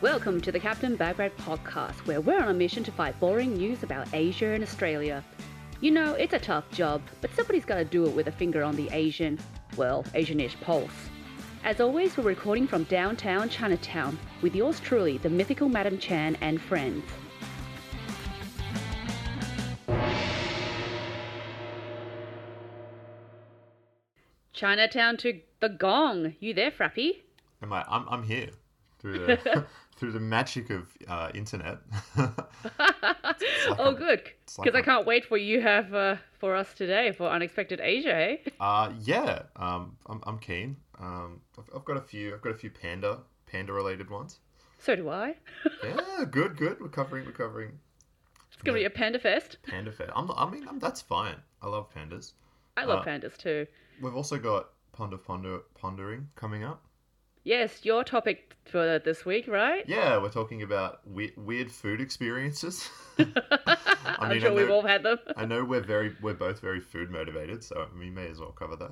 Welcome to the Captain Bagrat podcast, where we're on a mission to fight boring news about Asia and Australia. You know, it's a tough job, but somebody's got to do it with a finger on the Asian, well, Asianish pulse. As always, we're recording from downtown Chinatown with yours truly, the mythical Madam Chan and friends. Chinatown to the gong. You there, Frappy? Am I? I'm, I'm here through the through the magic of uh, internet. like oh, a- good, like because I a- can't wait for you have uh, for us today for unexpected Asia. Eh? uh, yeah, um, I'm, I'm keen. Um, I've, I've got a few. I've got a few panda panda related ones. So do I. Yeah, good, good. We're covering, we're covering It's gonna be a panda fest. panda fest. I'm, I mean, I'm, that's fine. I love pandas. I love Uh, pandas too. We've also got pond of ponder pondering coming up. Yes, your topic for this week, right? Yeah, we're talking about we- weird food experiences. I'm sure I we've know- all had them. I know we're very, we're both very food motivated, so we may as well cover that.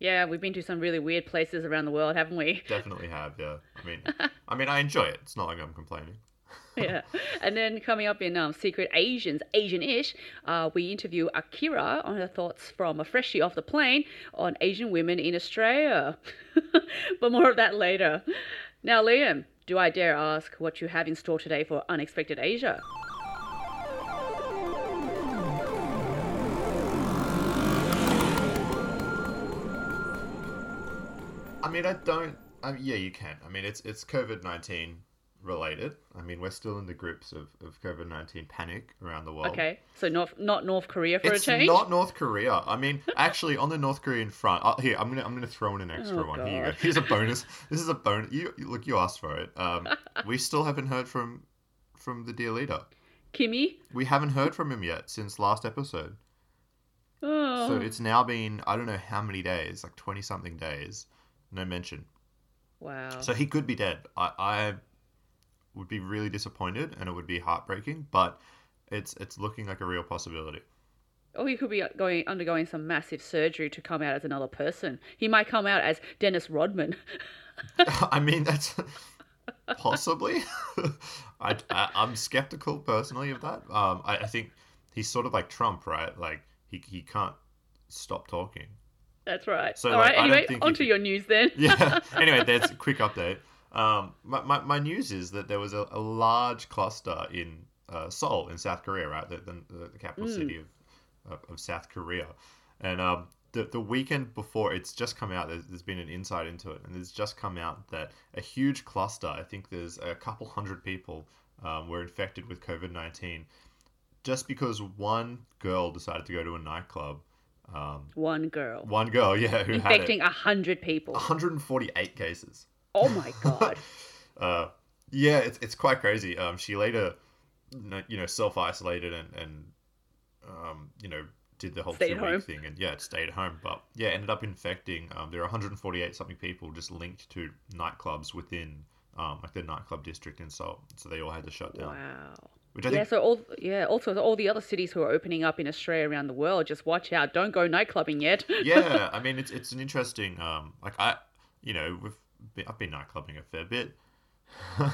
yeah, we've been to some really weird places around the world, haven't we? Definitely have, yeah. I mean, I mean, I enjoy it. It's not like I'm complaining. yeah. And then coming up in um, Secret Asians, Asian-ish, uh, we interview Akira on her thoughts from a freshie off the plane on Asian women in Australia. but more of that later. Now, Liam, do I dare ask what you have in store today for Unexpected Asia? I mean, I don't. I mean, yeah, you can. I mean, it's it's COVID nineteen related. I mean, we're still in the grips of, of COVID nineteen panic around the world. Okay, so North, not North Korea for It's a change? not North Korea. I mean, actually, on the North Korean front, uh, here I'm gonna I'm gonna throw in an extra Oh, one. Here you go. Here's a bonus. This is a bonus. You look, you asked for it. Um, we still haven't heard from from the dear leader. Kimmy? We haven't heard from him yet since last episode. Oh. So it's now been I don't know how many days, like twenty something days, no mention. wow. So he could be dead. I, I would be really disappointed, and it would be heartbreaking. But it's it's looking like a real possibility. Or he could be going undergoing some massive surgery to come out as another person. He might come out as Dennis Rodman. I mean, that's possibly. I, I'm skeptical personally of that. Um, I, I think he's sort of like Trump, right? Like he he can't stop talking. That's right. So, All like, right. Anyway, could- your news then. yeah. Anyway, there's a quick update. Um, my, my, my news is that there was a, a large cluster in uh, Seoul in South Korea, right? The, the, the capital Mm. city of, of, of South Korea. And um, the, the weekend before, it's just come out, there's, there's been an insight into it, and it's just come out that a huge cluster, I think there's a couple hundred people, um, were infected with COVID 19 just because one girl decided to go to a nightclub. Um, One girl one girl, yeah, who infecting had a hundred people. 148 cases. Oh my god. Uh, yeah, it's, it's quite crazy. Um, she later, you know, self isolated and and um, you know, did the whole Stayed two home. week thing and yeah, stayed home. But yeah, ended up infecting. Um, there are 148 something people just linked to nightclubs within um, like the nightclub district in Seoul. So they all had to shut down. wow. Which I Yeah. think, So all yeah. Also, all the other cities who are opening up in Australia around the world, just watch out. Don't go nightclubbing yet. yeah, I mean, it's it's an interesting. Um, like I, you know, we've been, I've been nightclubbing a fair bit,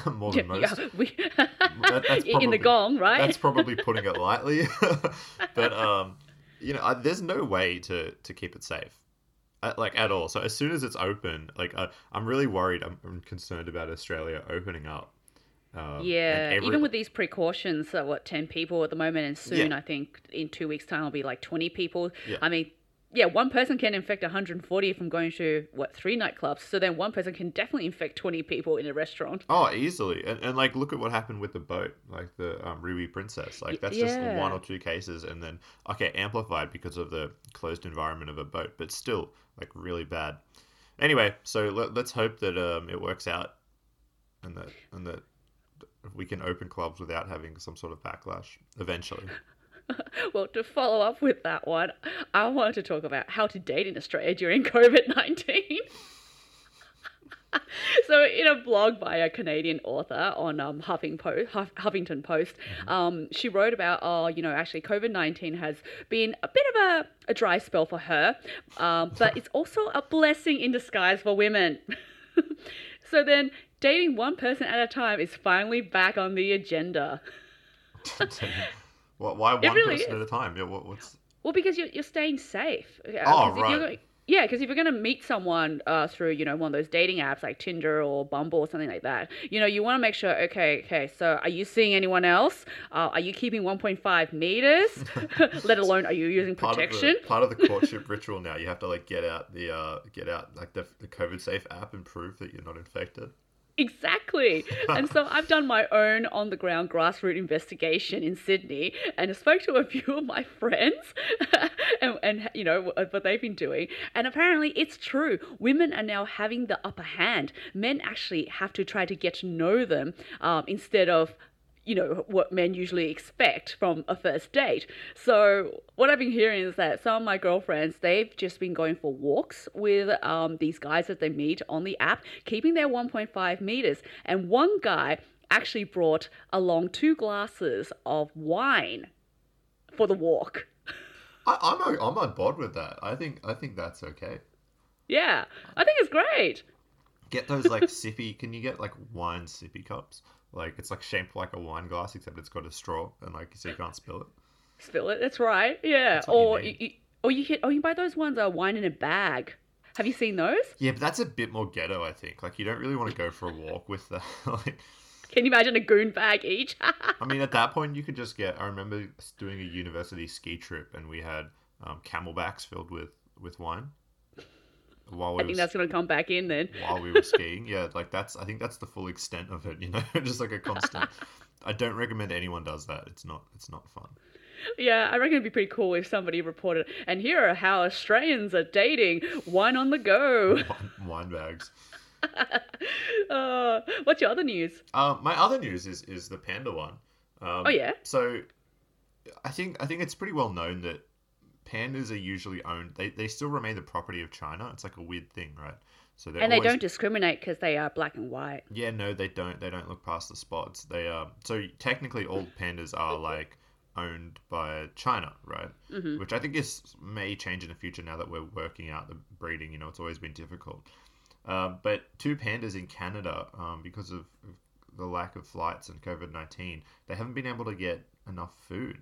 more than most. yeah, we, That- that's in the gong, right? That's probably putting it lightly, but um, you know, I, there's no way to to keep it safe, uh, like at all. So as soon as it's open, like I, I'm really worried. I'm, I'm concerned about Australia opening up. Um, Yeah, every- even with these precautions, uh, what ten people at the moment, and soon Yeah. I think in two weeks' time will be like twenty people. Yeah. I mean, yeah, one person can infect 140 from going to what three nightclubs. So then one person can definitely infect 20 people in a restaurant. Oh, easily, and, and like look at what happened with the boat, like the um, Ruby Princess. Like that's just one or two cases, and then okay, amplified because of the closed environment of a boat, but still like really bad. Anyway, so let, let's hope that um, it works out, and that and that we can open clubs without having some sort of backlash eventually. Well, to follow up with that one, I wanted to talk about how to date in Australia during COVID 19. so, in a blog by a Canadian author on um, Huffing Post, Huff, Huffington Post, um, she wrote about, oh, you know, actually, COVID 19 has been a bit of a, a dry spell for her, um, but it's also a blessing in disguise for women. so, then dating one person at a time is finally back on the agenda. Why why one really person is. at a time? Yeah, what, what's Well, because you're, you're staying safe. Uh, Oh, right. going- yeah, because if you're going to meet someone uh, through, you know, one of those dating apps like Tinder or Bumble or something like that, you know, you want to make sure, okay, okay, so are you seeing anyone else? Uh, are you keeping 1.5 meters? Let alone, are you using part protection? of the part of the courtship ritual now? You have to like get out the uh get out like the the COVID safe app and prove that you're not infected. Exactly. and so I've done my own on the ground grassroots investigation in Sydney and I spoke to a few of my friends and, and, you know, what they've been doing. And apparently it's true. Women are now having the upper hand. Men actually have to try to get to know them um, instead of you know what men usually expect from a first date. So what I've been hearing is that some of my girlfriends they've just been going for walks with um, these guys that they meet on the app, keeping their 1.5 meters. And one guy actually brought along two glasses of wine for the walk. I, I'm o- I'm on board with that. I think I think that's okay. Yeah, I think it's great. Get those like sippy. Can you get like wine sippy cups? Like it's like shaped like a wine glass, except it's got a straw, and like so you can't spill it. Spill it. That's right. Yeah. That's what you or you, or you can or you buy those ones uh, wine in a bag. Have you seen those? Yeah, but that's a bit more ghetto. I think. Like you don't really want to go for a walk with that. like, Can you imagine a goon bag each? I mean, at that point, you could just get. I remember doing a university ski trip, and we had um, camelbacks filled with with wine. While we I think that's going to come back in then. while we were skiing. Yeah, like that's I think that's the full extent of it. You know, just like a constant. I don't recommend anyone does that. It's not. It's not fun. Yeah, I reckon it'd be pretty cool if somebody reported, and here are how Australians are dating. Wine on the go. Wine, wine bags. uh, what's your other news? Um, my other news is is the panda one. Um, Oh, yeah? So, I think I think it's pretty well known that pandas are usually owned. They they still remain the property of China. It's like a weird thing, right? So they're And they don't discriminate because they are black and white. Yeah, no, they don't. They don't look past the spots. They are so technically all pandas are like owned by China, right? Mm-hmm. Which I think is may change in the future now that we're working out the breeding. You know, it's always been difficult. Uh, but two pandas in Canada, um, because of the lack of flights and COVID nineteen, they haven't been able to get enough food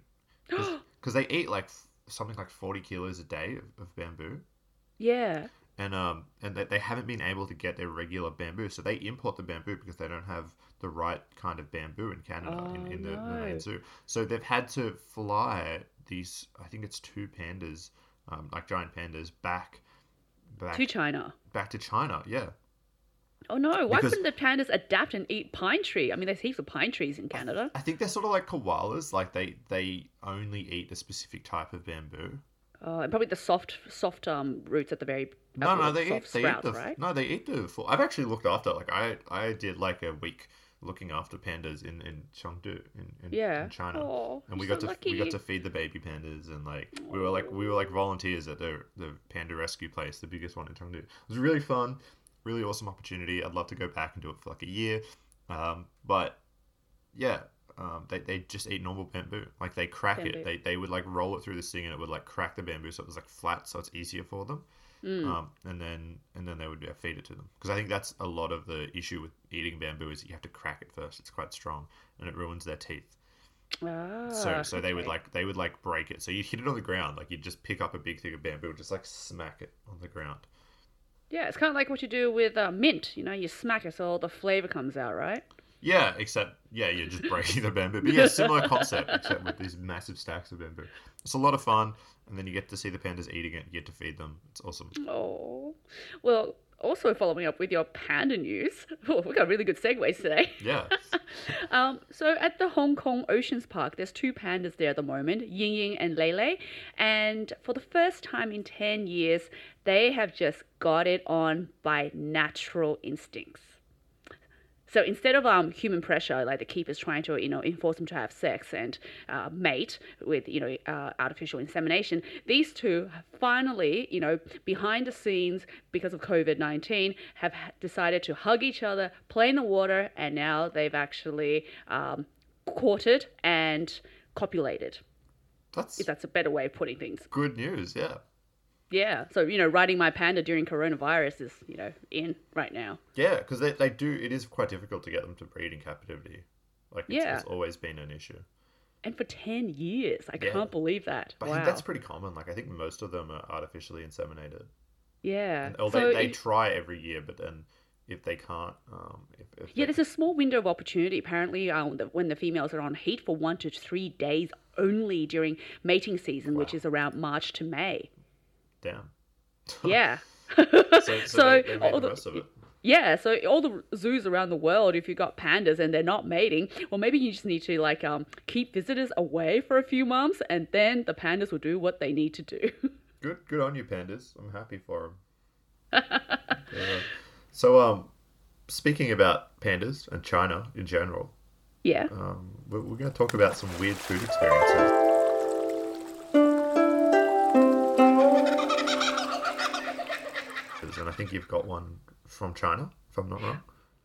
because they eat like something like forty kilos a day of, of bamboo Yeah. and um and they, they haven't been able to get their regular bamboo so they import the bamboo because they don't have the right kind of bamboo in canada in, Oh, in the, the no. main zoo so they've had to fly these i think it's two pandas um, like giant pandas back back To China. back to china yeah Oh no, why Because- couldn't the pandas adapt and eat pine tree? I mean, there's heaps of pine trees in Canada. i think they're sort of like koalas like they they only eat a specific type of bamboo Oh, and probably the soft, soft um roots at the very No, no, they eat, they eat the right? no, they eat the full. I've actually looked after like I I did like a week looking after pandas in in Chengdu in, in, Yeah. in China, Oh, and we got so to we got to feed the baby pandas and like we were like we were like volunteers at the the panda rescue place, the biggest one in Chengdu. It was really fun, really awesome opportunity. I'd love to go back and do it for like a year, um, but yeah. Um, they, they just eat normal bamboo. Like they crack Bamboo. it. They, they would like roll it through this thing and it would like crack the bamboo so it was like flat so it's easier for them Mm. um, and then and then they would yeah, feed it to them because I think that's a lot of the issue with eating bamboo is you have to crack it first. It's quite strong and it ruins their teeth. Ah, So so they would like they would like break it. So you'd hit it on the ground, like you'd just pick up a big thing of bamboo and just like smack it on the ground. Yeah, it's kind of like what you do with uh, mint. You know, you smack it so all the flavor comes out, right? Yeah, except yeah, you're just breaking the bamboo. But yeah, similar concept except with these massive stacks of bamboo. It's a lot of fun, and then you get to see the pandas eating it. You get to feed them. It's awesome. Oh, well. Also, following up with your panda news, oh, we got really good segues today. Yeah. Um, so at the Hong Kong Oceans Park, there's two pandas there at the moment, Ying Ying and Lei Lei. And for the first time in 10 years, they have just got it on by natural instincts. So instead of um, human pressure, like the keepers trying to, you know, enforce them to have sex and uh, mate with, you know, uh, artificial insemination, these two finally, you know, behind the scenes because of COVID 19, have decided to hug each other, play in the water, and now they've actually um, courted and copulated, That's if that's a better way of putting things. good news. Yeah. Yeah. So, you know, riding my panda during coronavirus is, you know, in right now. Yeah, because they, they do. It is quite difficult to get them to breed in captivity. Like it's, Yeah. it's always been an issue. And for 10 years. I Yeah. can't believe that. But I think that's pretty common. Like I think most of them are artificially inseminated. yeah. And, or so they, they it- try every year, but then if they can't, um, if, if Yeah, there's a small window of opportunity apparently um, when the females are on heat for one to three days only during mating season, which is around March to May. Damn. Yeah. So, so, So, they, they all the the- of it. Yeah, so all the zoos around the world, if you've got pandas and they're not mating, well, maybe you just need to like um, keep visitors away for a few months, and then the pandas will do what they need to do. Good, good on you, pandas. I'm happy for them. So, um, speaking about pandas and China in general, yeah. um, we're, we're going to talk about some weird food experiences. And I think you've got one from China, if I'm not wrong.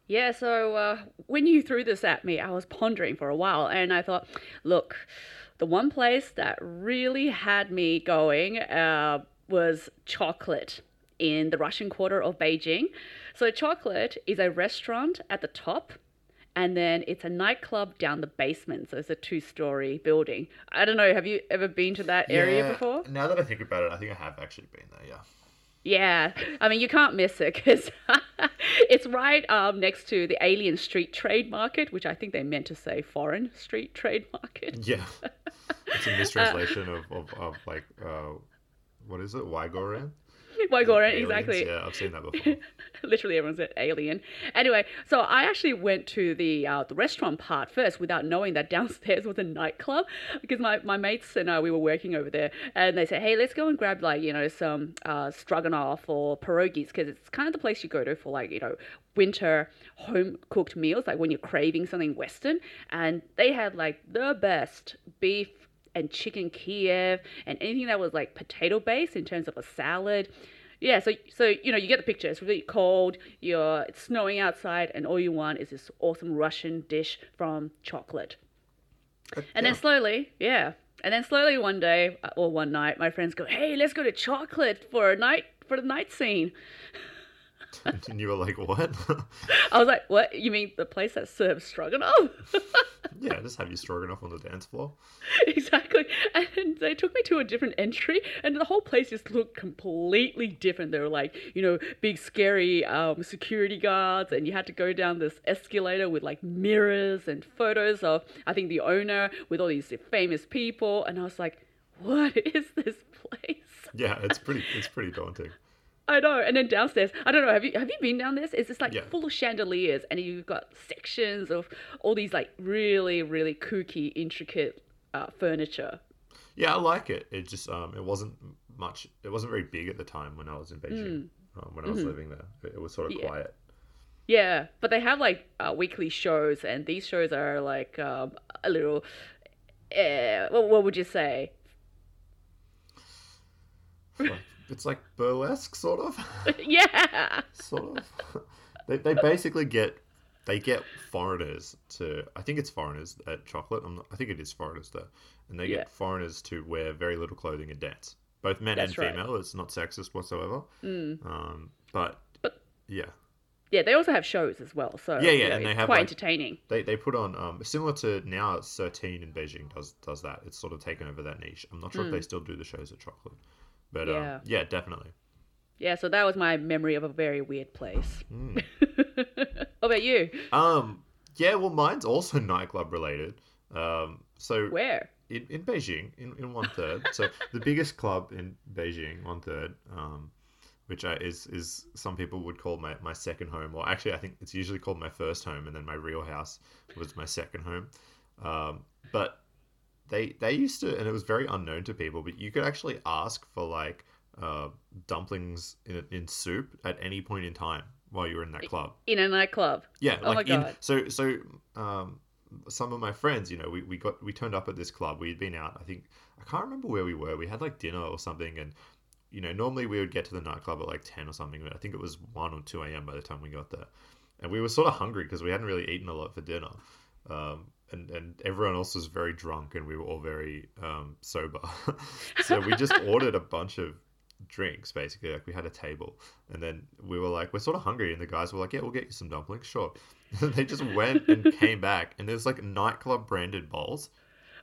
Yeah, so uh, when you threw this at me, I was pondering for a while and I thought, look, the one place that really had me going uh, was chocolate in the Russian quarter of Beijing. So, chocolate is a restaurant at the top. And then it's a nightclub down the basement. So it's a two story building. I don't know. Have you ever been to that area Yeah, before? Now that I think about it, I think I have actually been there. Yeah. Yeah, I mean you can't miss it because it's right um, next to the Alien Street Trade Market, which I think they meant to say foreign street trade market. Yeah. It's a mistranslation of, of, of like, uh, what is it? Wygoran? My God, Aliens? exactly. Yeah, I've seen that before. Literally, everyone said alien. Anyway, so I actually went to the uh, the restaurant part first without knowing that downstairs was a nightclub because my, my mates and I we were working over there and they said, hey, let's go and grab like you know some uh, stroganoff or pierogies because it's kind of the place you go to for like you know winter home cooked meals like when you're craving something Western and they had like the best beef and chicken Kiev and anything that was like potato based in terms of a salad. Yeah, so so you know you get the picture. It's really cold. You're it's snowing outside, and all you want is this awesome Russian dish from chocolate. And then Yeah. slowly, yeah, and then slowly one day uh, or one night, my friends go, "Hey, let's go to chocolate for a night for the night scene." and you were like, what? I was like, "What? You mean the place that serves stroganoff?" yeah, just have you stroganoff on the dance floor. exactly. And they took me to a different entry, and the whole place just looked completely different. There were like, you know, big scary um, security guards, and you had to go down this escalator with like mirrors and photos of, I think, the owner with all these famous people. And I was like, what is this place? Yeah, it's pretty. It's pretty daunting. I know. And then downstairs, I don't know. Have you have you been down this? It's just like Yeah. full of chandeliers, and you've got sections of all these like really, really kooky, intricate uh, furniture. Yeah, I like it. It just um, it wasn't much. It wasn't very big at the time when I was in Beijing. Um, when I was living there, it, was sort of Mm. Mm-hmm. Yeah. quiet. Yeah, but they have like uh, weekly shows, and these shows are like um, a little. Uh, what, what would you say? Like, it's like burlesque, sort of. yeah, sort of. they, they basically get they get foreigners to I think it's foreigners at chocolate. I'm not, I think it is foreigners there, and they Yeah. get foreigners to wear very little clothing and dance. Both men That's and right. female. It's not sexist whatsoever. Mm. Um, but But- yeah, yeah. They also have shows as well, so Yeah, yeah, you know, and they have, quite like- entertaining. they they put on um similar to now. Thirteen in Beijing does does that. It's sort of taken over that niche. I'm not sure if they still do the shows at chocolate, but Hmm. Yeah. um, yeah, definitely. Yeah, so that was my memory of a very weird place. Mm. what about you? Um, yeah, well, mine's also nightclub related. Um, so Where? in, in Beijing, in, in one third. so the biggest club in Beijing, one third, um, which I, is is some people would call my, my second home, or actually I think it's usually called my first home, and then my real house was my second home. Um, but they they used to, and it was very unknown to people, but you could actually ask for like uh, dumplings in, in soup at any point in time while you were in that club. In a nightclub. Yeah, Oh my like in God. so so um some of my friends, you know, we, we got we turned up at this club. We had been out, I think I can't remember where we were. We had like dinner or something and you know, normally we would get to the nightclub at like ten or something, but I think it was one or two AM by the time we got there. And we were sort of hungry because we hadn't really eaten a lot for dinner. Um and, and everyone else was very drunk and we were all very um, sober. so we just ordered a bunch of drinks basically. Like we had a table, and then we were like, we're sort of hungry, and the guys were like, yeah, we'll get you some dumplings, sure. they just went and came back, and there's like nightclub branded bowls,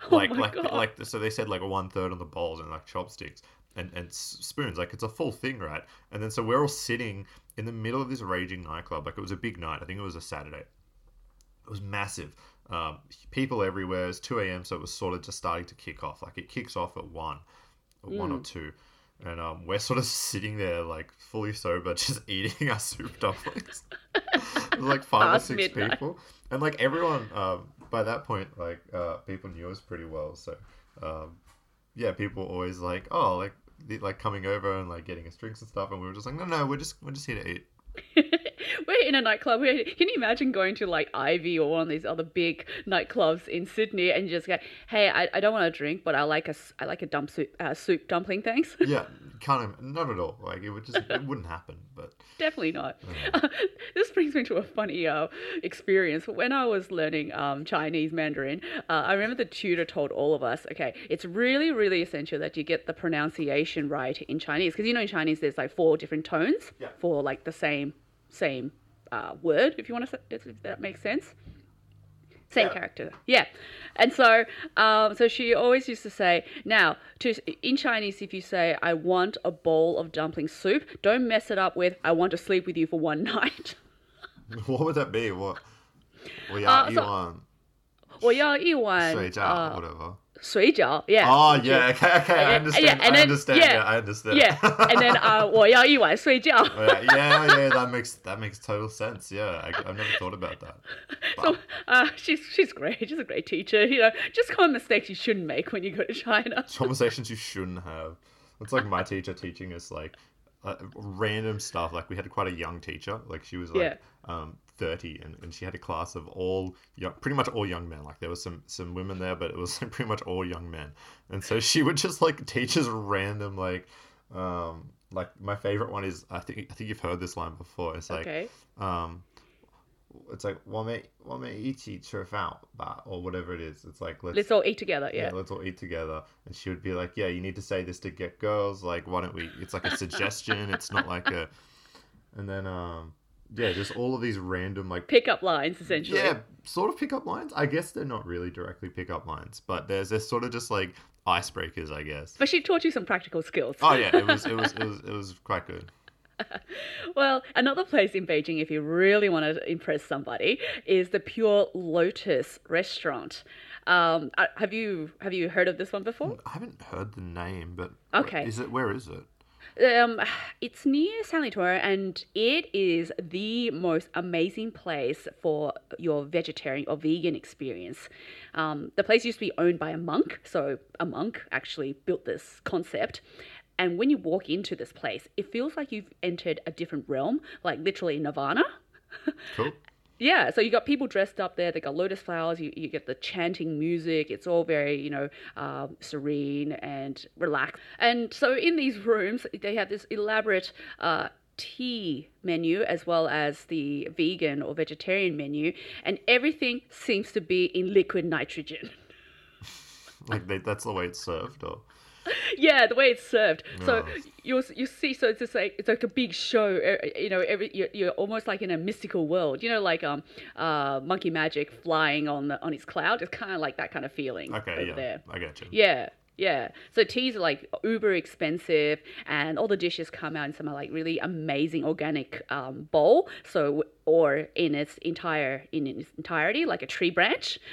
Oh like my like God. like so they said like a one third on the bowls and like chopsticks and and spoons, like it's a full thing, right? And then so we're all sitting in the middle of this raging nightclub, like it was a big night. I think it was a Saturday. It was massive. Um, people everywhere. It's 2 a.m., so it was sort of just starting to kick off. Like it kicks off at 1, at 1 or Mm. 2. And um, we're sort of sitting there, like fully sober, just eating our soup dumplings. Like five or six midnight. people. And like everyone, um, by that point, like uh, people knew us pretty well. So um, yeah, people were always like, oh, like, like coming over and like getting us drinks and stuff. And we were just like, no, no, we're just, we're just here to eat. We're in a nightclub. We're, can you imagine going to like Ivy or one of these other big nightclubs in Sydney and you just go, "Hey, I, I don't want to drink, but I like a I like a dump soup uh, soup dumpling, thanks." Yeah, kind of, not at all. Like it would just, it wouldn't happen. But Definitely not. uh, this brings me to a funny uh, experience. When I was learning um, Chinese Mandarin, uh, I remember the tutor told all of us, okay, it's really, really essential that you get the pronunciation right in Chinese. Because you know in Chinese there's like four different tones Yeah. for like the same same uh, word, if you want to, if if that makes sense. Same Yeah. character, yeah, and so, um, so she always used to say, "Now, to in Chinese, if you say I want a bowl of dumpling soup, don't mess it up with I want to sleep with you for one night." what would that be? What? 我要 Uh, 一 so- 碗我要一碗水饺, uh, whatever. 水饺, yeah. Oh yeah, okay, okay, I Yeah, understand. yeah, and I then- understand. yeah, Yeah, I understand. yeah, and then uh, 我要一碗睡觉. Oh, yeah, yeah, yeah, that makes that makes total sense. Yeah, I, I've never thought about that. So uh, she's she's great. She's a great teacher. You know, just common mistakes you shouldn't make when you go to China. Conversations you shouldn't have. It's like my teacher teaching us like uh, random stuff. Like we had quite a young teacher. Like she was like Yeah. um, 30 and, and she had a class of all young, pretty much all young men like there was some some women there but it was pretty much all young men and so she would just like teach us random like um like my favorite one is i think i think you've heard this line before it's like okay. um it's like each ichi out, but or whatever it is. It's like let's, let's all eat together. Yeah. yeah. let's all eat together. And she would be like, yeah, you need to say this to get girls. Like, why don't we? It's like a suggestion. it's not like a. And then um, yeah, just all of these random like. pickup lines essentially. Yeah, sort of pickup lines. I guess they're not really directly pickup lines, but there's they're sort of just like icebreakers, I guess. But she taught you some practical skills. Oh yeah, it was it was it was it was quite good. Well, another place in Beijing, if you really want to impress somebody, is the Pure Lotus restaurant. Um, have you have you heard of this one before? I haven't heard the name, but Okay. is it where is it? Um, it's near Sanlitun, and it is the most amazing place for your vegetarian or vegan experience. Um, the place used to be owned by a monk, so a monk actually built this concept. And when you walk into this place, it feels like you've entered a different realm, like literally Nirvana. Cool. Yeah, so you got people dressed up there. They got lotus flowers. You, you get the chanting music. It's all very, you know, um, serene and relaxed. And so in these rooms, they have this elaborate uh, tea menu as well as the vegan or vegetarian menu, and everything seems to be in liquid nitrogen. Like they, that's the way it's served, or yeah, the way it's served. So you you see, so it's just like it's like a big show. You know, every you're, you're almost like in a mystical world. You know, like um, uh, monkey magic flying on the on its cloud. It's kind of like that kind of feeling okay, over yeah, there. I get you. Yeah. Yeah, so teas are like uber expensive, and all the dishes come out in some like really amazing organic um, bowl. So, or in its entire in its entirety, like a tree branch.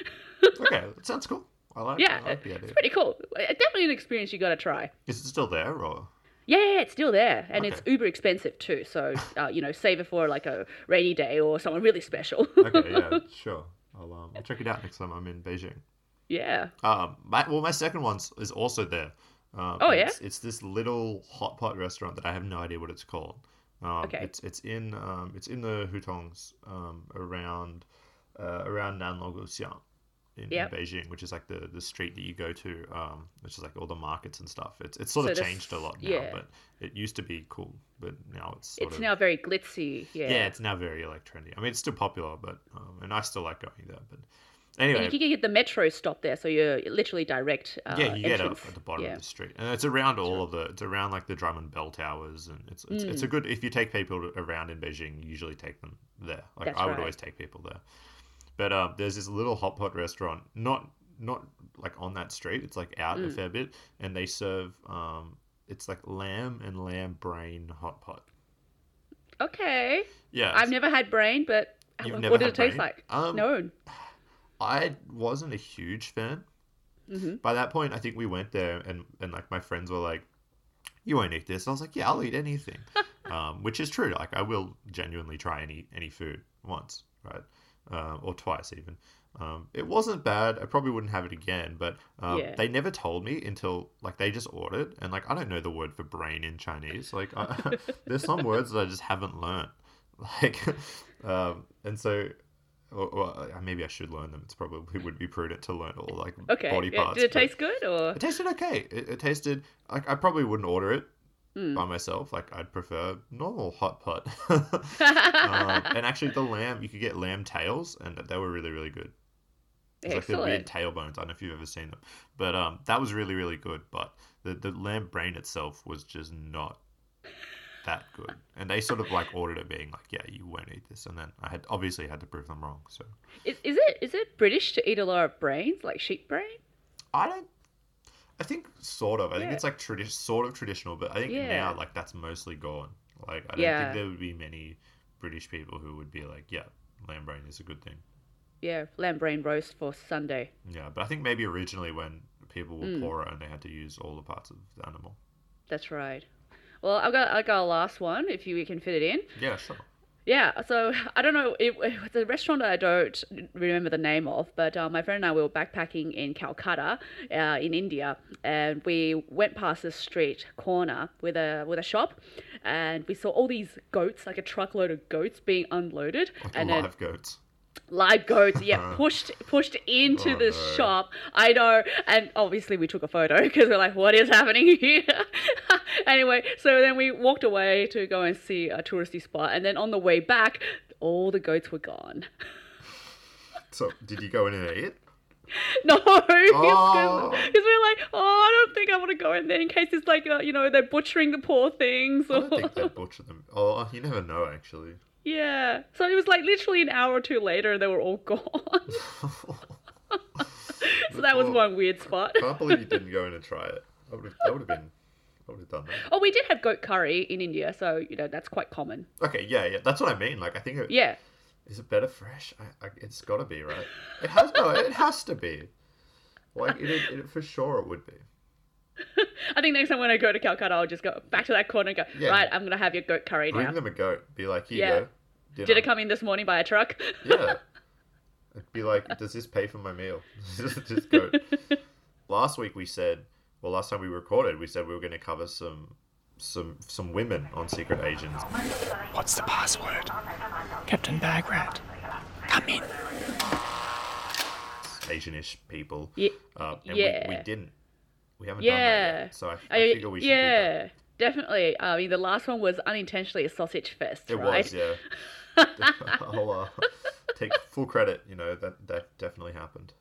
Okay, that sounds cool. I like. Yeah, I like the it's pretty cool. Uh, Definitely an experience you got to try. Is it still there, or? Yeah, it's still there, and it's uber expensive too. So, uh, you know, save it for like a rainy day or someone really special. Okay, yeah, sure. I'll um, I'll check it out next time I'm in Beijing. yeah. Um, my, well, my second one is also there. Um, Oh, yeah? It's, it's this little hot pot restaurant that I have no idea what it's called. Um, Okay. It's it's in um, it's in the Hutongs um, around uh, around Nanluoguxiang in, Yep. in Beijing, which is like the, the street that you go to, um, which is like all the markets and stuff. It's it's sort So of changed a lot now, yeah. but it used to be cool, but now it's It's of, now very glitzy. Yeah. yeah, it's now very like trendy. I mean, it's still popular, but um, and I still like going there. But And Anyway, you can get the metro stop there, so you're literally direct. Uh, yeah, you get entrance. at the bottom Yeah. of the street, and it's around all of the. It's around like the Drum and Bell Towers, and it's it's, it's a Mm. good. If you take people around in Beijing, you usually take them there. Like That's I would right. always take people there. But um, there's this little hot pot restaurant, not not like on that street. It's like out a Mm. fair bit, and they serve um, it's like lamb and lamb brain hot pot. Okay. Yeah, I've never had brain, but You've what did it taste like? Um, no. I wasn't a huge fan. hmm by that point, I think we went there and, and like my friends were like, "You won't eat this." I was like, "Yeah, I'll eat anything," um, which is true. Like I will genuinely try any any food once, right, um, or twice even. Um, it wasn't bad. I probably wouldn't have it again, but um, Yeah. they never told me until like they just ordered, and like I don't know the word for brain in Chinese. Like I, there's some words that I just haven't learned, like, um, and so. Or, or uh, maybe I should learn them. It's probably would be prudent to learn all like Okay. body yeah, parts. Did it taste good or? it tasted okay. It, it tasted like I probably wouldn't order it Mm. by myself. Like I'd prefer normal hot pot. um, and actually, the lamb you could get lamb tails, and they were really really good. It's like the weird tail bones. I don't know if you've ever seen them, but um, that was really really good. But the the lamb brain itself was just not that good. And they sort of like ordered it, being like, "Yeah, you won't eat this," and then I had obviously had to prove them wrong. So Is, is it is it British to eat a lot of brains, like sheep brain? I don't. I think sort of. I think it's like tradi- sort of traditional, but I think Yeah. now like that's mostly gone. Like I don't Yeah. think there would be many British people who would be like, yeah, lamb brain is a good thing. Yeah, lamb brain roast for Sunday. Yeah, but I think maybe originally when people were Mm. poorer and they had to use all the parts of the animal. That's right. Well, I've got I got a last one if you can fit it in. Yeah, sure. Yeah, so I don't know. It, it's a restaurant that I don't remember the name of, but uh, my friend and I we were backpacking in Calcutta, uh, in India, and we went past this street corner with a with a shop, and we saw all these goats, like a truckload of goats, being unloaded, Like and live then goats. live goats, yeah, pushed pushed into Oh, the no. shop. I know, and obviously we took a photo because we're like, what is happening here? anyway, so then we walked away to go and see a touristy spot, and then on the way back, all the goats were gone. So did you go in and eat it? no, because Oh. we're like, oh, I don't think I want to go in there in case it's like, uh, you know, they're butchering the poor things. I don't think they'd butcher them. Oh, you never know actually. yeah, so it was like literally an hour or two later, they were all gone. so that was one weird spot. I can't believe you didn't go in and try it. I would have. That would have been. I would have done that. Oh, we did have goat curry in India, so you know that's quite common. Okay, yeah, yeah, that's what I mean. Like, I think it, Yeah, Is it better fresh? I, I, it's got to be, right? It has no. It has to be. Like it, it, for sure, it would be. I think next time when I go to Calcutta, I'll just go back to that corner and go. Yeah. Right, I'm gonna have your goat curry now. Bring now. them a goat. Be like, here Yeah. you go. Did it come in this morning by a truck? Yeah. It'd be like, does this pay for my meal? just goat. Last week we said, well, last time we recorded, we said we were going to cover some, some, some women on secret Asians. What's the password? Captain Bagrat. Come in. Asianish people. Ye- Uh, and yeah. we, we didn't. We haven't done that Yeah. yet. So I, I I- figure we should yeah, definitely. I mean, the last one was unintentionally a sausage fest, It right? was, yeah. I'll uh, take full credit. You know that that definitely happened.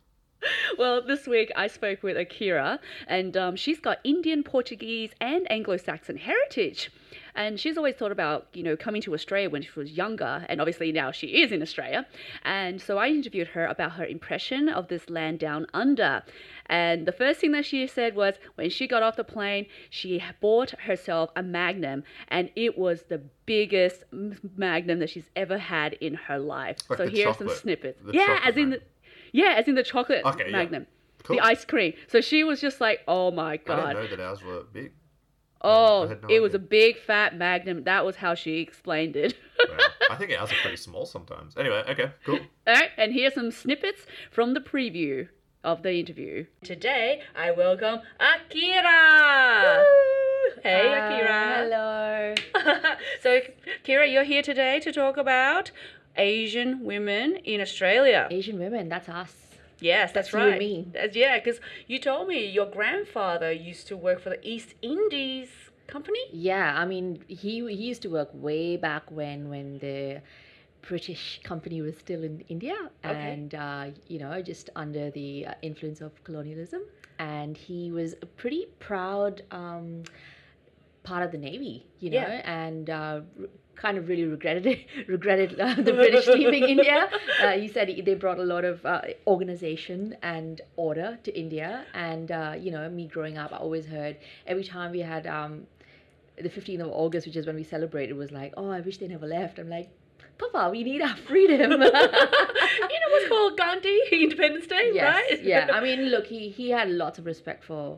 Well, this week I spoke with Akira, and um, she's got Indian, Portuguese, and Anglo-Saxon heritage. And she's always thought about, you know, coming to Australia when she was younger, and obviously now she is in Australia. And so I interviewed her about her impression of this land down under. And the first thing that she said was when she got off the plane, she bought herself a Magnum, and it was the biggest Magnum that she's ever had in her life. Like so here are some snippets. the yeah, as in the. Yeah, as in the chocolate Okay, yeah. Magnum. Cool. The ice cream. So she was just like, "Oh my god!" I god! didn't know that ours were big. oh, no it was a big fat Magnum." That was how she explained it. Wow. I think ours are pretty small sometimes. Anyway, okay, cool. All right, and here's some snippets from the preview of the interview. Today, I welcome Akira. Hey, uh, Akira. Hello. so, Akira, you're here today to talk about Asian women in Australia. Asian women, that's us. Yes, that's, That's you and right. That's- yeah, because you told me your grandfather used to work for the East Indies Company. Yeah, I mean, he he used to work way back when when the British company was still in India Okay. and, uh, you know, just under the uh, influence of colonialism. And he was a pretty proud um, part of the Navy, you know, Yeah. and uh, kind of really regretted it, regretted uh, the British leaving India. Uh, he said he, they brought a lot of uh, organization and order to India. And, uh, you know, me growing up, I always heard every time we had um, the 15th of August, which is when we celebrate, it was like, oh, I wish they never left. I'm like, Papa, we need our freedom. you know what's called Gandhi Independence Day, yes, right? yeah. I mean, look, he, he had lots of respect for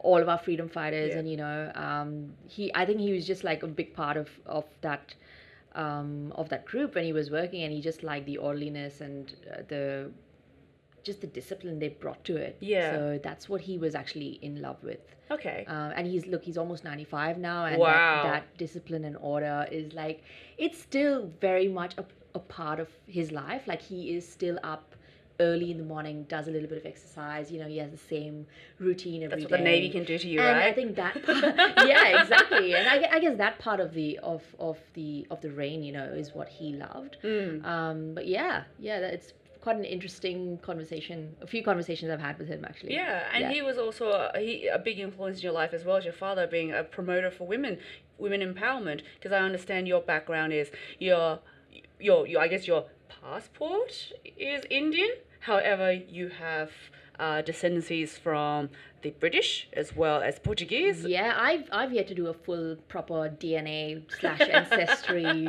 all of our freedom fighters, Yeah. and you know, um, he I think he was just like a big part of of that um, of that group when he was working, and he just liked the orderliness and uh, the just the discipline they brought to it. Yeah. So that's what he was actually in love with. okay. Um, and he's look, he's almost ninety five now, and Wow. that, that discipline and order is like it's still very much a, a part of his life. Like he is still up early in the morning, does a little bit of exercise. You know, he has the same routine every That's day. what the Navy can do to you, and right? I think that, part, yeah, exactly. And I, I guess that part of the of of the of the reign, you know, is what he loved. Mm. Um, but yeah, yeah, that- it's quite an interesting conversation. A few conversations I've had with him actually. Yeah, and he was also a, he, a big influence in your life as well as your father being a promoter for women, women empowerment. Because I understand your background is your, your, your I guess your passport is Indian. However, you have uh, descendancies from the British as well as Portuguese. Yeah, I've I've yet to do a full proper DNA slash ancestry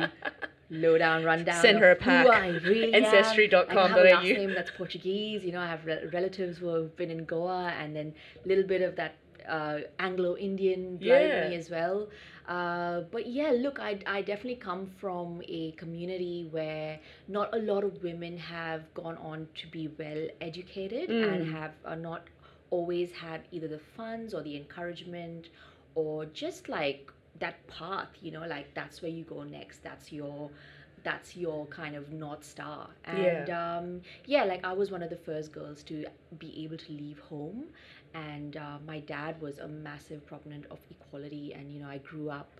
lowdown rundown. Send her a pack. Really. Ancestry.com.au. I have a last name that's Portuguese. You know, I have re- relatives who have been in Goa, and then a little bit of that uh, Anglo-Indian blood in me as well. Uh, but yeah, look, I, I definitely come from a community where not a lot of women have gone on to be well educated and have are not always had either the funds or the encouragement or just like that path you know like that's where you go next. That's your that's your kind of north star. And um yeah like i was one of the first girls to be able to leave home and uh, my dad was a massive proponent of equality and you know i grew up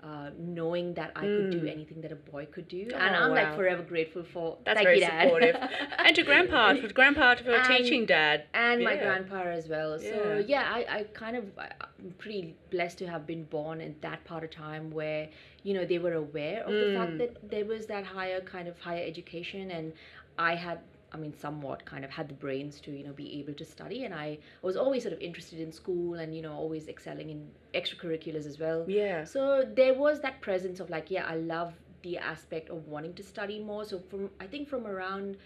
uh, knowing that I could do anything that a boy could do, and Oh, I'm like forever grateful for. That's thank very you, Dad. supportive. and to grandpa, for grandpa for And- teaching dad. and my grandpa as well. So Yeah. yeah, I, I kind of I'm pretty blessed to have been born in that part of time where you know they were aware of the fact that there was that higher kind of higher education, and I had. I mean, somewhat kind of had the brains to, you know, be able to study. And I was always sort of interested in school and, you know, always excelling in extracurriculars as well. Yeah. So there was that presence of like, yeah, I love the aspect of wanting to study more. So from I think from around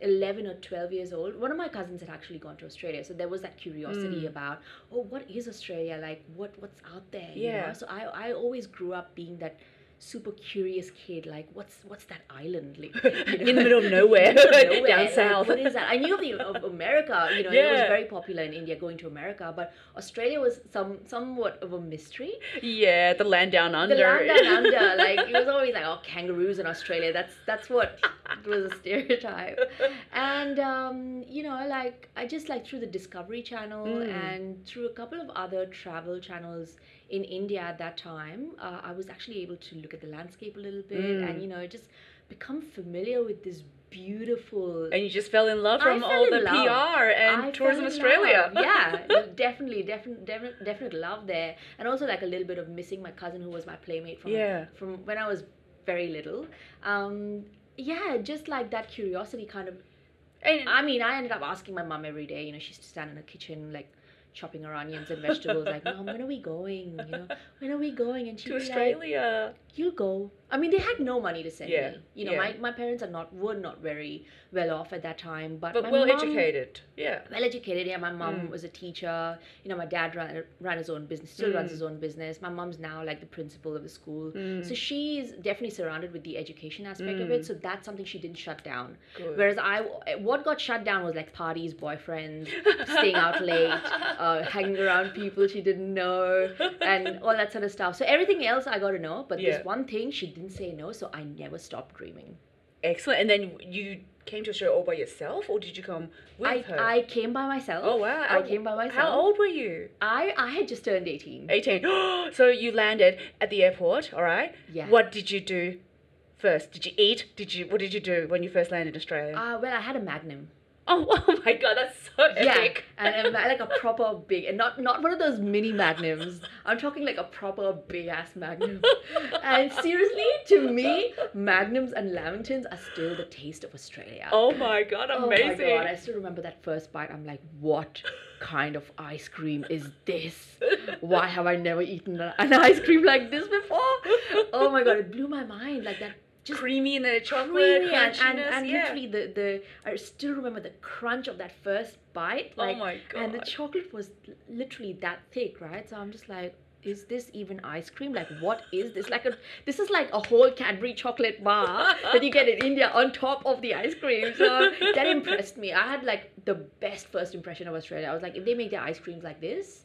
11 or 12 years old, one of my cousins had actually gone to Australia. So there was that Mm. curiosity about, oh, what is Australia like? What what's out there? you Yeah. know? So I I always grew up being that super curious kid like what's what's that island like you know? In the middle of nowhere, nowhere, down like, south. what is that i knew of, the, of america you know it was very popular in india going to america but australia was some somewhat of a mystery Yeah, the land down under. the land down under, like it was always like, oh, kangaroos in Australia. That's that's what was a stereotype. And um, you know, like I just like through the Discovery Channel and through a couple of other travel channels in India at that time, uh, I was actually able to look at the landscape a little bit and you know just become familiar with this beautiful and you just fell in love from all the love. PR and I Tourism Australia. love. Yeah, definitely, definitely, definite, definite love there, and also like a little bit of missing my cousin who was my playmate from Yeah. from when I was very little. Um, yeah, just like that curiosity kind of. And I mean, I ended up asking my mom every day. You know, she used to stand in the kitchen like chopping her onions and vegetables. like, mom, when are we going? You know, when are we going? And be like, Australia. You'll go. I mean, they had no money to send Yeah, me. You know, yeah. my, my parents are not were not very well off at that time, but But well mum- educated. Yeah. well educated. Yeah, my mom Mm. was a teacher. You know, my dad ran, ran his own business, still runs his own business. My mom's now like the principal of the school. Mm. So she's definitely surrounded with the education aspect of it. So that's something she didn't shut down. Good. Whereas I, what got shut down was like parties, boyfriends, staying out late, uh, hanging around people she didn't know, and all that sort of stuff. So everything else I got to know, but Yeah. this one thing she didn't say no. So I never stopped dreaming. Excellent. And then you came to Australia all by yourself, or did you come with I, her? I came by myself. oh wow! I came by myself. How old were you? I, I had just turned 18. 18. so you landed at the airport, all right? Yeah. What did you do first? Did you eat? Did you? What did you do when you first landed in Australia? Uh, well, I had a Magnum. oh, oh my god, that's so epic. Yeah, and, and like a proper big, and not not one of those mini magnums. I'm talking like a proper big ass magnum. and seriously, to me, magnums and lamingtons are still the taste of Australia. Oh my god, amazing! Oh my god! I still remember that first bite. I'm like, what kind of ice cream is this? Why have I never eaten an ice cream like this before? Oh my god! It blew my mind. Like that, just Creamy and the chocolate, creamy and, and, and yeah. literally the, the I still remember the crunch of that first bite. Oh Like, my And the chocolate was literally that thick, right? So I'm just like, is this even ice cream? Like, what is this? Like a this is like a whole Cadbury chocolate bar that you get in India on top of the ice cream. So that impressed me. I had like the best first impression of Australia. I was like, if they make their ice creams like this,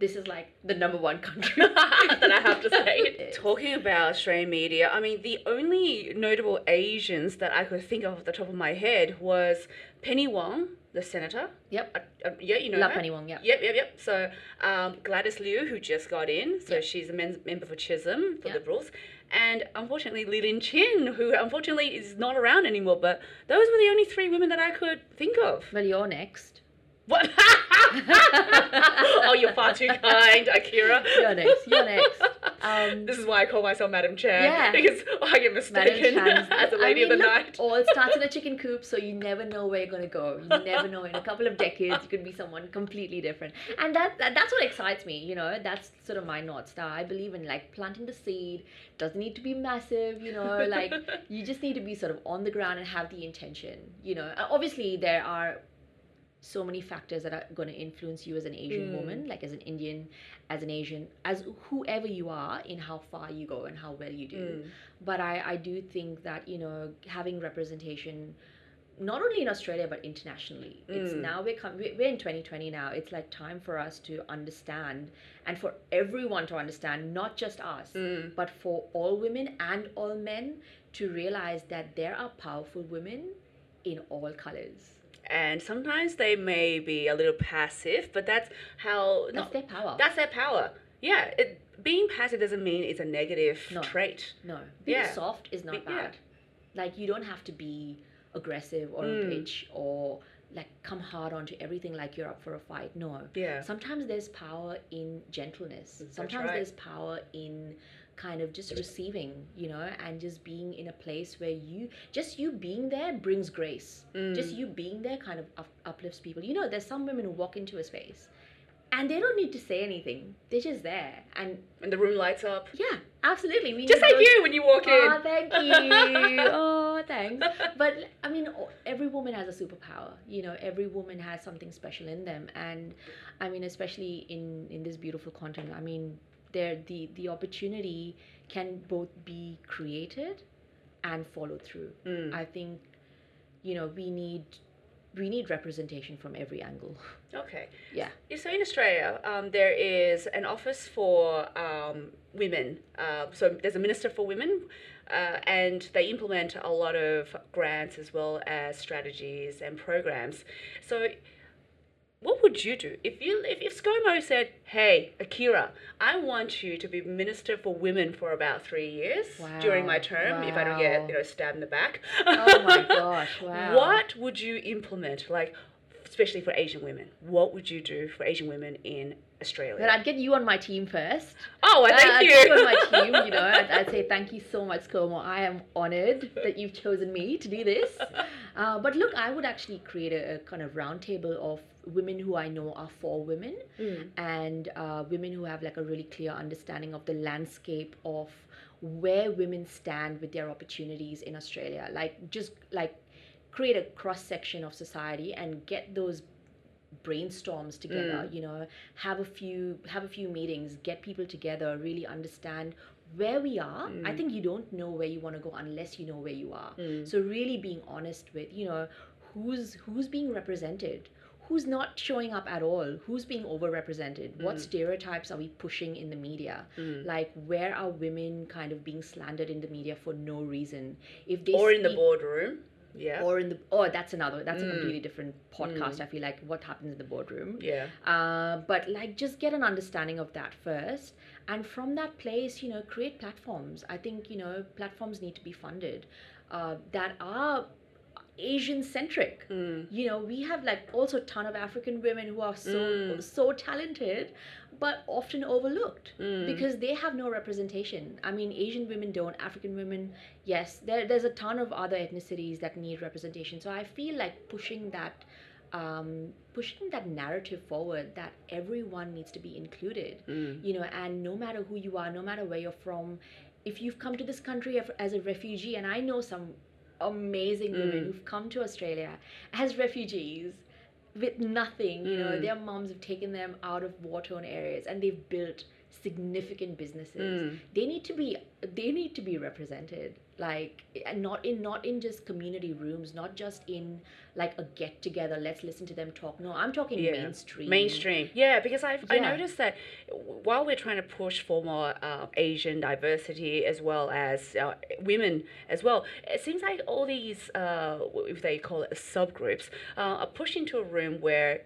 this is like the number one country that I have to say. Talking about Australian media, I mean, the only notable Asians that I could think of off the top of my head was Penny Wong, the senator. Yep. Uh, uh, yeah, you know Love her. Penny Wong, yeah. Yep, yep, yep. So um, Gladys Liu, who just got in, so Yep. she's a men- member for Chisholm for Yep. Liberals, and unfortunately Lee Lin Chin, who unfortunately is not around anymore. But those were the only three women that I could think of. Well, you're next. What? oh, you're far too kind, Akira. You're next. You're next. Um, This is why I call myself Madam Chair. Yeah. Because I get mistaken as a I lady mean, of the look, night. All starts in a chicken coop, so you never know where you're gonna go. You never know. In a couple of decades, you could be someone completely different, and that, that that's what excites me. You know, that's sort of my north star. I believe in like planting the seed. Doesn't need to be massive. You know, like you just need to be sort of on the ground and have the intention. You know, Uh, obviously there are so many factors that are going to influence you as an Asian Mm. woman, like as an Indian, as an Asian, as whoever you are, in how far you go and how well you do. Mm. But I, I do think that, you know, having representation, not only in Australia, but internationally, it's Mm. now we're, com- we- we're in 2020 now. It's like time for us to understand and for everyone to understand, not just us, Mm. but for all women and all men to realize that there are powerful women in all colors. And sometimes they may be a little passive, but that's how. That's their power. That's their power. Yeah. It, being passive doesn't mean it's a negative No. trait. No, being Yeah. soft is not Be- yeah. bad. Like you don't have to be aggressive or Mm. a bitch or like come hard onto everything like you're up for a fight. No. Yeah. Sometimes there's power in gentleness. That's Sometimes right. there's power in kind of just receiving, you know, and just being in a place where you just you being there brings grace. Mm. Just you being there kind of up, uplifts people. You know, there's some women who walk into a space and they don't need to say anything. They're just there. And And the room lights up. yeah, absolutely. We Just like those- you when you walk in. Oh, thank you. oh, thanks. But I mean, every woman has a superpower. You know, every woman has something special in them, and I mean, especially in in this beautiful continent. I mean, there the the opportunity can both be created and followed through. Mm. I think, you know, we need we need representation from every angle. Okay. Yeah. Yeah, So in Australia, um, there is an office for um, women. Uh, so there's a minister for women, uh, and they implement a lot of grants as well as strategies and programs. So. What would you do if you if, if ScoMo said, "Hey, Akira, I want you to be minister for women for about three years during my Wow, term, if I don't get you know stabbed in the back." Oh my gosh! Wow. What would you implement, like, especially for Asian women? What would you do for Asian women in Australia? But I'd get you on my team first. oh, Uh, thank I'd you. get you on my team, you know. I'd, I'd say thank you so much, ScoMo. I am honored that you've chosen me to do this. Uh, but look, I would actually create a, a kind of roundtable of women who I know are for women Mm. and uh, women who have like a really clear understanding of the landscape of where women stand with their opportunities in Australia. Like just like create a cross section of society and get those brainstorms together you know have a few have a few meetings get people together really understand where we are. I think you don't know where you want to go unless you know where you are. So really being honest with you know who's who's being represented who's not showing up at all who's being overrepresented? What stereotypes are we pushing in the media? Like where are women kind of being slandered in the media for no reason? If they or in the boardroom. Yeah. or in the oh that's another that's a completely different podcast i feel like what happens in the boardroom. Yeah. uh, but like just get an understanding of that first. And from that place you know create platforms. I think you know platforms need to be funded. Uh, that are asian centric hmm. you know we have like also a ton of african women who are so hmm. so talented but often overlooked hmm. because they have no representation. I mean asian women don't african women yes there, there's a ton of other ethnicities that need representation. So i feel like pushing that um, pushing that narrative forward that everyone needs to be included you know and no matter who you are no matter where you're from if you've come to this country as a refugee and i know some amazing women mm. who've come to australia as refugees with nothing you know mm. their moms have taken them out of war-torn areas and they've built significant businesses. Mm. They need to be they need to be represented like and not in not in just community rooms not just in like a get together let's listen to them talk no i'm talking mainstream Mainstream. Yeah, because I've, I Yeah. noticed that while we're trying to push for more uh, Asian diversity as well as uh, women as well, it seems like all these, uh, if they call it subgroups, uh, are pushed into a room where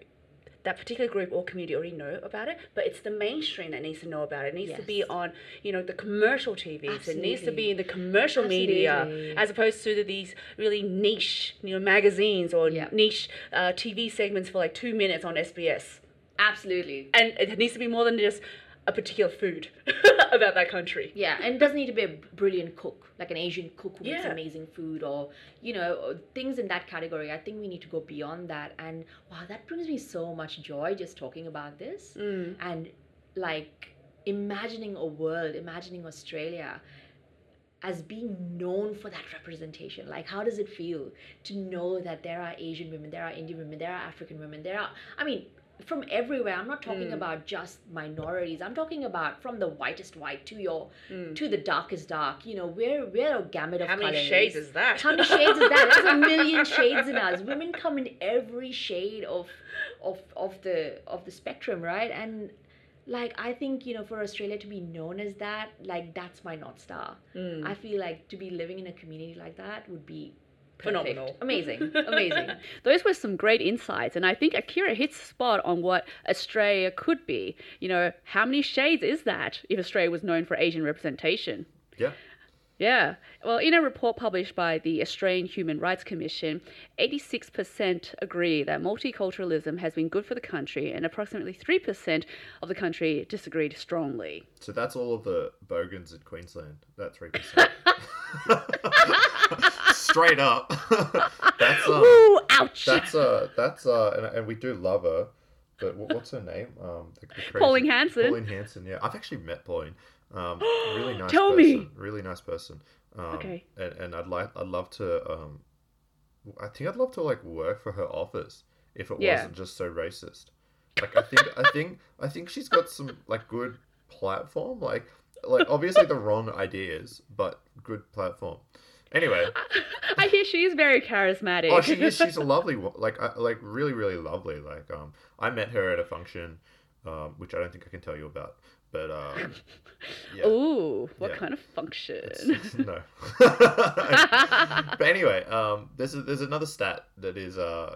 that particular group or community already know about it, but it's the mainstream that needs to know about it. It needs to be on, you know, the commercial TVs. It needs to be in the commercial media, as opposed to these really niche, you know, magazines or Yeah. niche uh, TV segments for like two minutes on SBS. absolutely And it needs to be more than just a particular food about that country. Yeah, and it doesn't need to be a brilliant cook, like an Asian cook who makes amazing food or, you know, things in that category. I think we need to go beyond that. And wow, that brings me so much joy just talking about this. Mm. And like imagining a world, imagining Australia as being known for that representation. Like, how does it feel to know that there are Asian women, there are Indian women, there are African women, there are, I mean, from everywhere. I'm not talking about just minorities. I'm talking about from the whitest white to your to the darkest dark. You know, we're we're a gamut of How many colors. shades is that? How many shades is that? There's a million shades in us. Women come in every shade of of of the of the spectrum, right? And like I think you know for Australia to be known as that, like that's my north star. Mm. I feel like to be living in a community like that would be perfect. Phenomenal. amazing, amazing. Those were some great insights, and I think Akira hits the spot on what Australia could be. You know, how many shades is that if Australia was known for Asian representation? Yeah. Yeah. Well, in a report published by the Australian Human Rights Commission, 86% agree that multiculturalism has been good for the country, and approximately 3% of the country disagreed strongly. So that's all of the bogans in Queensland. That three percent. Straight up. that's uh, Ooh, ouch! that's uh, that's uh, and, and we do love her. But wh- what's her name? Um, the, the Pauline Hanson. Pauline Hanson. Yeah, I've actually met Pauline. Um, really nice. Tell person, me. Really nice person. Um, Okay. And, and I'd like, I'd love to. Um, I think I'd love to like work for her office if it Yeah. wasn't just so racist. Like I think, I think, I think she's got some like good platform. Like, like obviously the wrong ideas, but good platform. Anyway, I hear she's very charismatic. oh, she is. She's a lovely, like, uh, like really, really lovely. Like, um, I met her at a function, um, which I don't think I can tell you about, but um, yeah. Ooh, what Yeah. kind of function? no. but anyway, um, there's a, there's another stat that is uh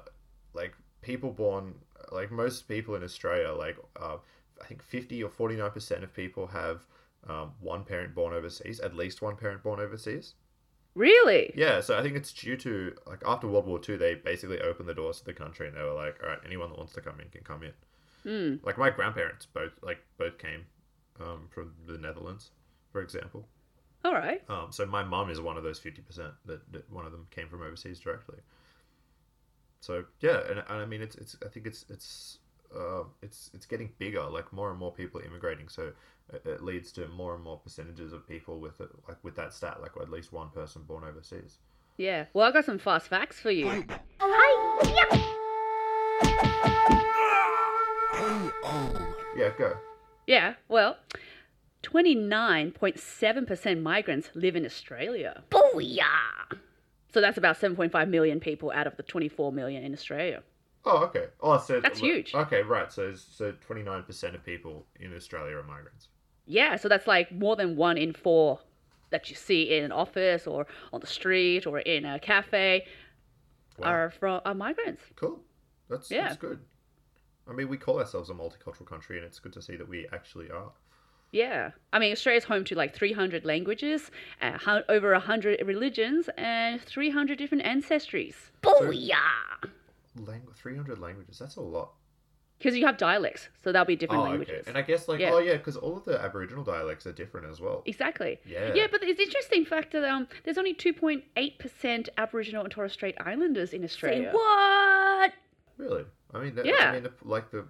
like people born like most people in Australia like uh, I think fifty or forty nine percent of people have um, one parent born overseas, at least one parent born overseas. Really? Yeah, so I think it's due to like after World War Two, they basically opened the doors to the country and they were like, all right, anyone that wants to come in can come in. Hmm. Like my grandparents both like both came um, from the Netherlands, for example. All right. Um, so my mum is one of those fifty percent that, that one of them came from overseas directly. So yeah, and, and I mean it's it's I think it's it's uh, it's it's getting bigger. Like more and more people are immigrating, so it, it leads to more and more percentages of people with it, like with that stat, like at least one person born overseas. Yeah. Well, I got some fast facts for you. Hi. Yeah, go. Yeah. Well, 29.7% migrants live in Australia. Booyah! So that's about 7.5 million people out of the 24 million in Australia. Oh, okay. Oh, so That's huge. Okay, right. So so twenty nine percent of people in Australia are migrants. Yeah, so that's like more than one in four that you see in an office or on the street or in a cafe. Wow. are from are migrants. Cool. That's Yeah. that's good. I mean, we call ourselves a multicultural country, and it's good to see that we actually are. Yeah, I mean Australia's home to like 300 languages, uh, hu- over 100 religions, and 300 different ancestries. Booyah! Langu- 300 languages. That's a lot. Because you have dialects, so that'll be different oh, languages. okay. And I guess like Yeah. oh yeah, because all of the Aboriginal dialects are different as well. Exactly. Yeah. Yeah, but it's interesting fact that um, there's only 2.8% Aboriginal and Torres Strait Islanders in Say Australia. what? Really? I mean, that, Yeah. I mean, the, like the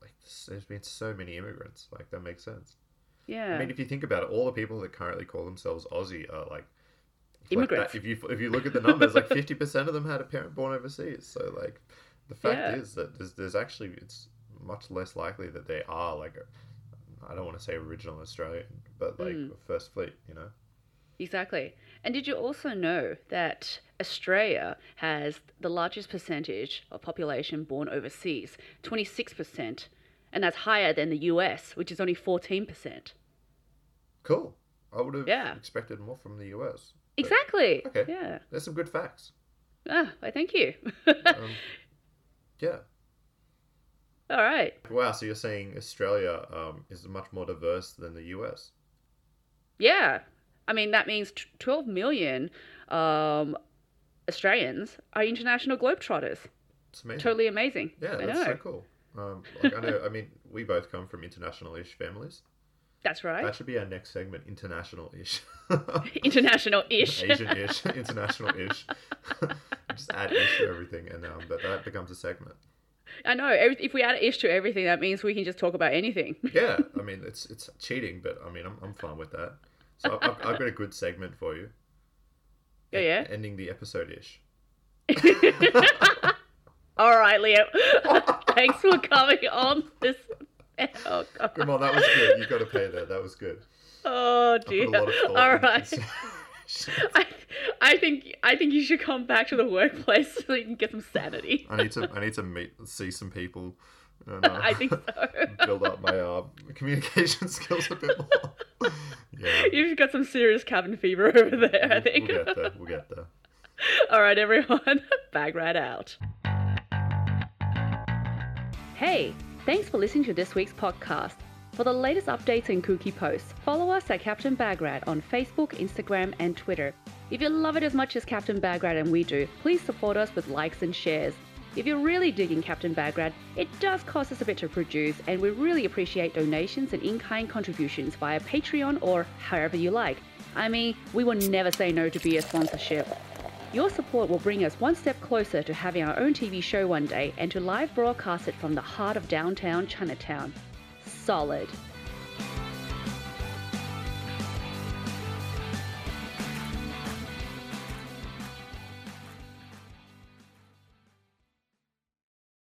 like there's been so many immigrants. Like that makes sense. Yeah. I mean, if you think about it, all the people that currently call themselves Aussie are like like Immigrants. that- if you if you look at the numbers, like fifty percent of them had a parent born overseas. So like, the fact Yeah. is that there's there's actually it's much less likely that they are like I don't want to say original Australian, but like Mm. first fleet. You know. Exactly. And did you also know that Australia has the largest percentage of population born overseas, 26%, and that's higher than the US, which is only 14%. Cool. I would have Yeah. expected more from the US. Exactly. Okay. Yeah. There's some good facts. Ah, I thank you. Um, yeah. All right. Wow. So you're saying Australia um, is much more diverse than the US? Yeah. I mean, that means t- 12 million um, Australians are international globetrotters. It's amazing. Totally amazing. Yeah, I that's know. so cool. Um, like I know. I mean, we both come from international-ish families. That's right. That should be our next segment: international-ish, International-ish. Asian-ish, international-ish. Just add ish to everything, and um, that that becomes a segment. I know. If we add ish to everything, that means we can just talk about anything. Yeah, I mean, it's it's cheating, but I mean, I'm I'm fine with that. So I've, I've got a good segment for you. Yeah, yeah. Ending the episode-ish. All right, Leo. Thanks for coming on this. Oh, God. Come on, that was good. You got to pay that. That was good. oh I dear. put a lot of thought All right. I, I think I think you should come back to the workplace so you can get some sanity. I need to I need to meet see some people. And, uh, I think so. build up my uh, communication skills a bit more. yeah, You've got some serious cabin fever over there, I we'll, think. we'll get there. We'll get there. All right, everyone, bag right out. Hey, thanks for listening to this week's podcast. For the latest updates and cookie posts, follow us at Captain Bagrat on Facebook, Instagram, and Twitter. If you love it as much as Captain Bagrat and we do, please support us with likes and shares. If you're really digging Captain Bagrat, it does cost us a bit to produce, and we really appreciate donations and in kind contributions via Patreon or however you like. I mean, we will never say no to be a sponsorship. Your support will bring us one step closer to having our own TV show one day and to live broadcast it from the heart of downtown Chinatown. Solid.